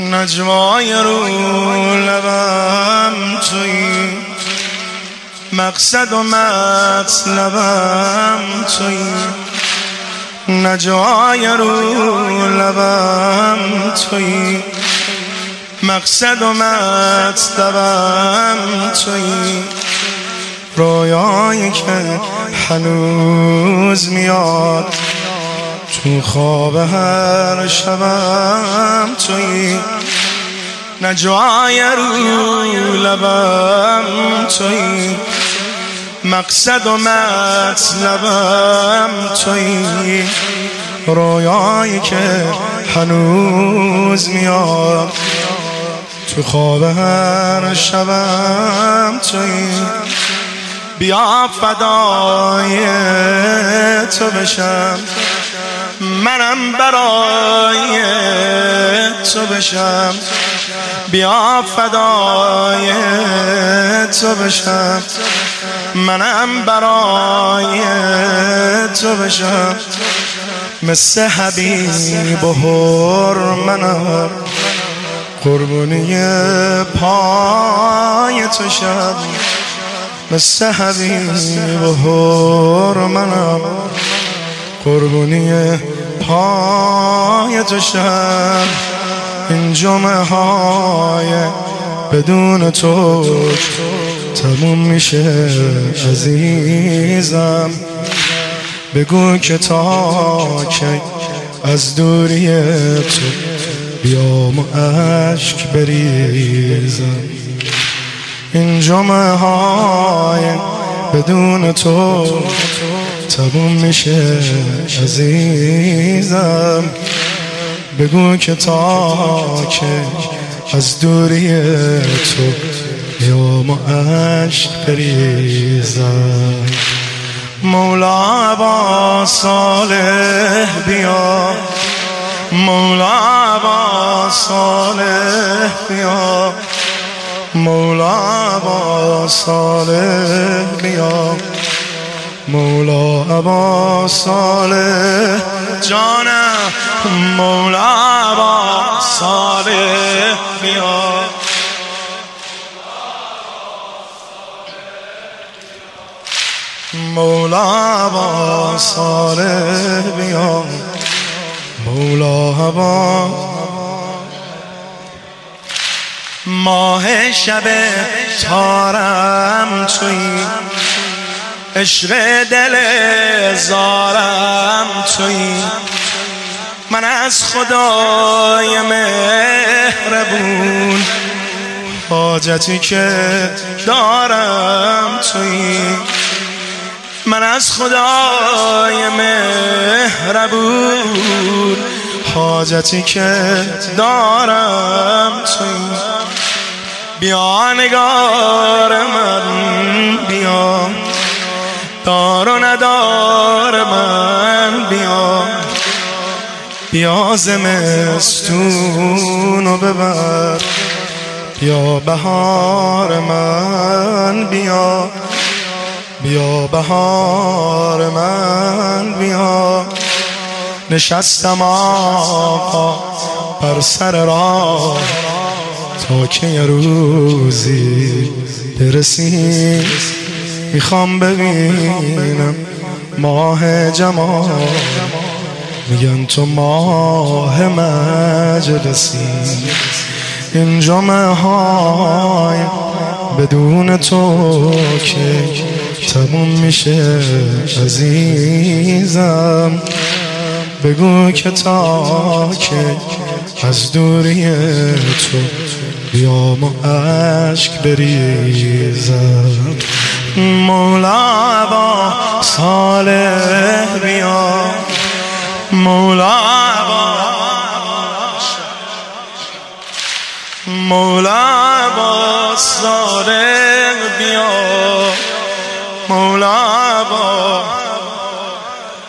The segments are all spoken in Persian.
نجوای رو لبم توی مقصد و مطلبم توی نجوای رو لبم توی مقصد و مطلبم توی رویایی که هنوز میاد. خواب هر شبم توی نجای رو لبم توی مقصد و مطلبم توی رویایی که هنوز میاد. تو خواب هر شبم توی بیا فدای تو بشم. منم برای تو بشم. بیا فدای تو بشم. منم برای تو بشم. مثل حبیب و منم قربونی پای تو شم. مثل حبیب و منم قربونی پای تو شم. این جمعه های بدون تو تموم میشه عزیزم. بگو که تا که از دوری تو بیام و عشق بریزم. این جمعه های بدون تو تموم میشه عزیزم. بگو که تا که از دوری تو یا و عشق بریزم. مولا با صالح بیا. مولا با صالح بیا. مولا با صالح بیا. مولا ابا صالح. جانم مولا ابا صالح. بیا. مولا ابا صالح. بیا. مولا ابا ماه شب تارم توی عشق دل زارم توی. من از خدای مهربون. حاجتی که دارم توی. من از خدای مهربون. حاجتی که دارم توی. بیا نگار من بیا. دار و ندار من بیا. بیا زمستون و ببر. بیا بهار من بیا. بیا بهار من بیا. نشستم آقا بر سر راه. تا که یه روزی برسیم می‌خوام ببینم ماه جمال. میگن تو ماه مجلسی. این جمعه های بدون تو که تموم میشه عزیزم. بگو که تا که از دوری تو بیام و عشق بریزم. مولا با صالح بیا. مولا با مولا با صالح بیا. مولا با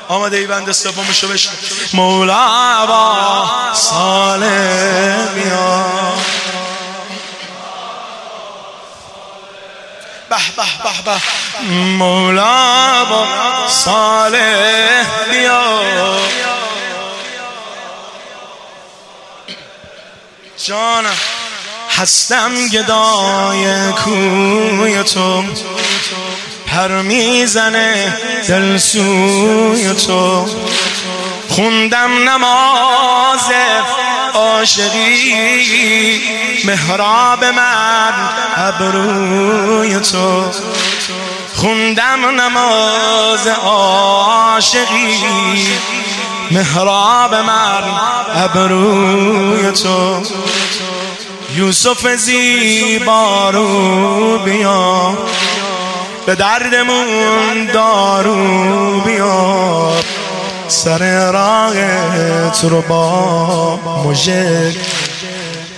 آمده ای بند سومشو بشن مولا با صالح به به به مولا با صالح بیا. جانم هستم گدای کوی تو. پر می‌زنه دل سوی تو. خوندم نماز عاشقی. محراب من ابروی تو. خوندم نماز عاشقی. محراب من ابروی تو. یوسف زیبا رو بیا. به دردمون دارو بیا. سر راهت رو با مژک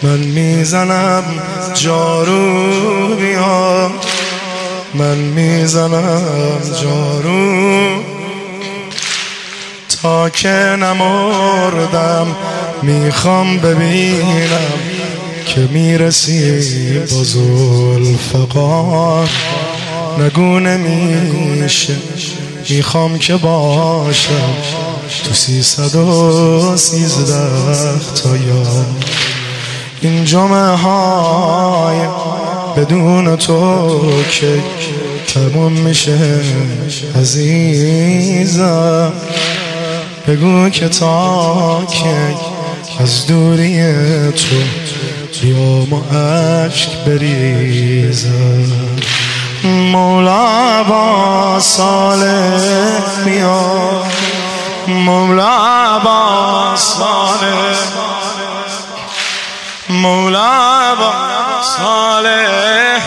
من می‌زنم جارو بیا من می‌زنم جارو تا که نمردم می‌خوام ببینم که می‌رسی با زلفقار. نگو نمیشه. می‌خوام که باشم تو سیصد و سیزده تا یا این جمعه های بدون تو که تموم میشه عزیزم. بگو که تا که از دوری تو بیام و عشق بریزم. مولا با صالح بیا مولا با صالح مولا با صالح